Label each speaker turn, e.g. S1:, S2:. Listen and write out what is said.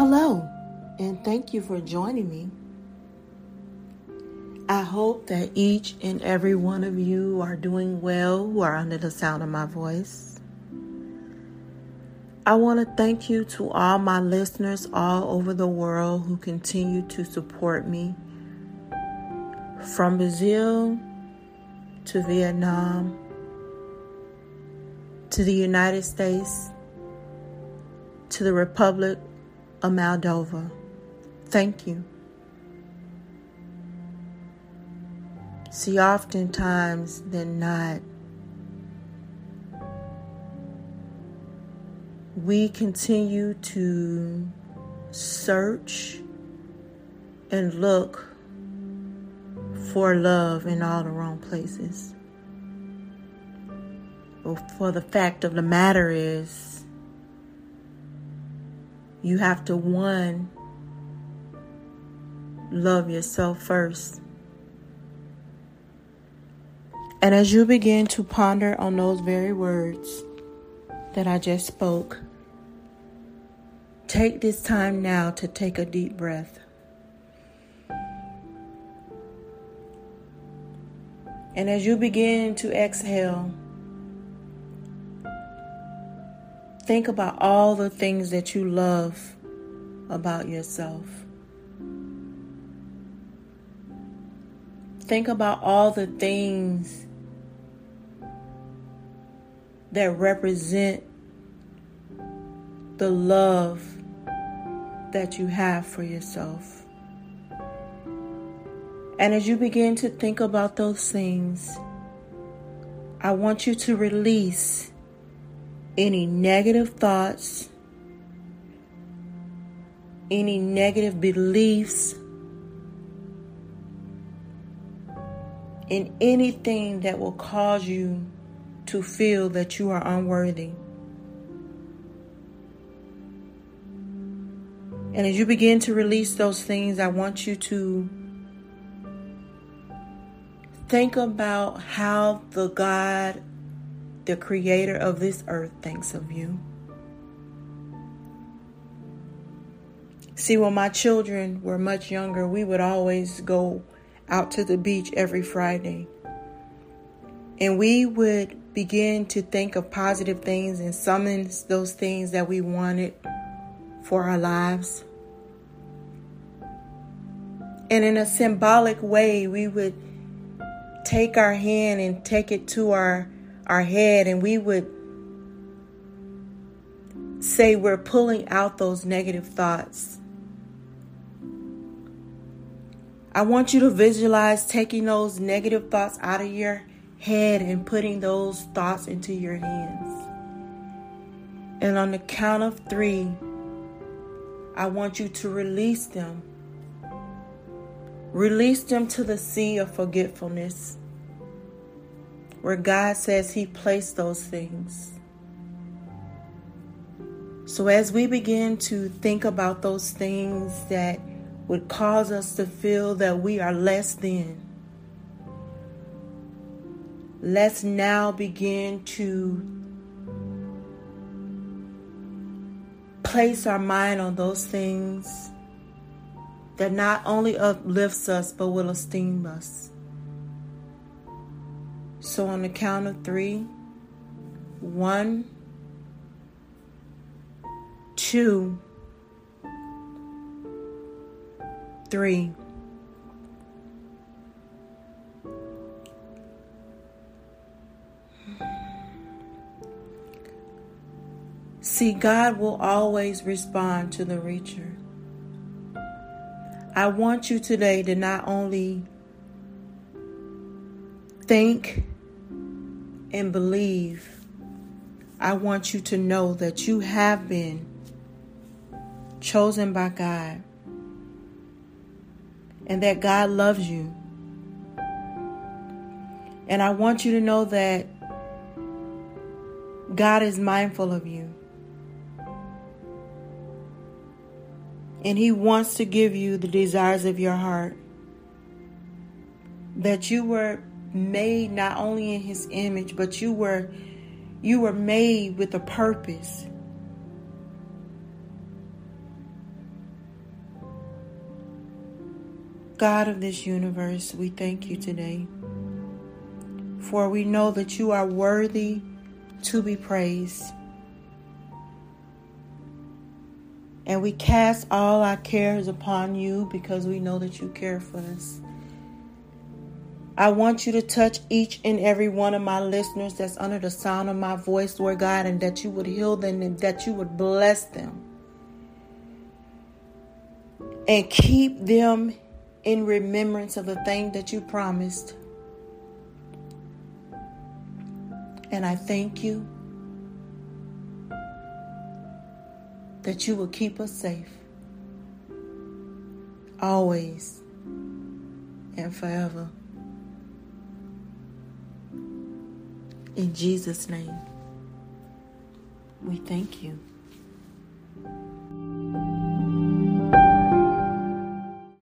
S1: Hello, and thank you for joining me. I hope that each and every one of you are doing well who are under the sound of my voice. I want to thank you to all my listeners all over the world who continue to support me from Brazil to Vietnam to the United States to the Republic of Moldova. Thank you. See, oftentimes than not, we continue to search and look for love in all the wrong places. But for the fact of the matter is, you have to, one, love yourself first. And as you begin to ponder on those very words that I just spoke, take this time now to take a deep breath. And as you begin to exhale, think about all the things that you love about yourself. Think about all the things that represent the love that you have for yourself. And as you begin to think about those things, I want you to release any negative thoughts, any negative beliefs, in anything that will cause you to feel that you are unworthy. And as you begin to release those things, I want you to Think about how the God, the creator of this earth, thinks of you. See, when my children were much younger, we would always go out to the beach every Friday. And we would begin to think of positive things and summon those things that we wanted for our lives. And in a symbolic way, we would take our hand and take it to our our head and we would say we're pulling out those negative thoughts. I want you to visualize taking those negative thoughts out of your head and putting those thoughts into your hands. And on the count of three, I want you to release them Release them to the sea of forgetfulness where God says He placed those things. So, as we begin to think about those things that would cause us to feel that we are less than, let's now begin to place our mind on those things that not only uplifts us but will esteem us. So, on the count of three, one, two, three. See, God will always respond to the reacher. I want you today to not only think and believe, I want you to know that you have been chosen by God and that God loves you. And I want you to know that God is mindful of you. And He wants to give you the desires of your heart. That you were made not only in his image, but you were you were made with a purpose. God of this universe, we thank you today. For we know that you are worthy to be praised. And we cast all our cares upon you because we know that you care for us. I want you to touch each and every one of my listeners that's under the sound of my voice, Lord God, and that you would heal them and that you would bless them. And keep them in remembrance of the thing that you promised. And I thank you that you will keep us safe always and forever. In Jesus' name, we thank you.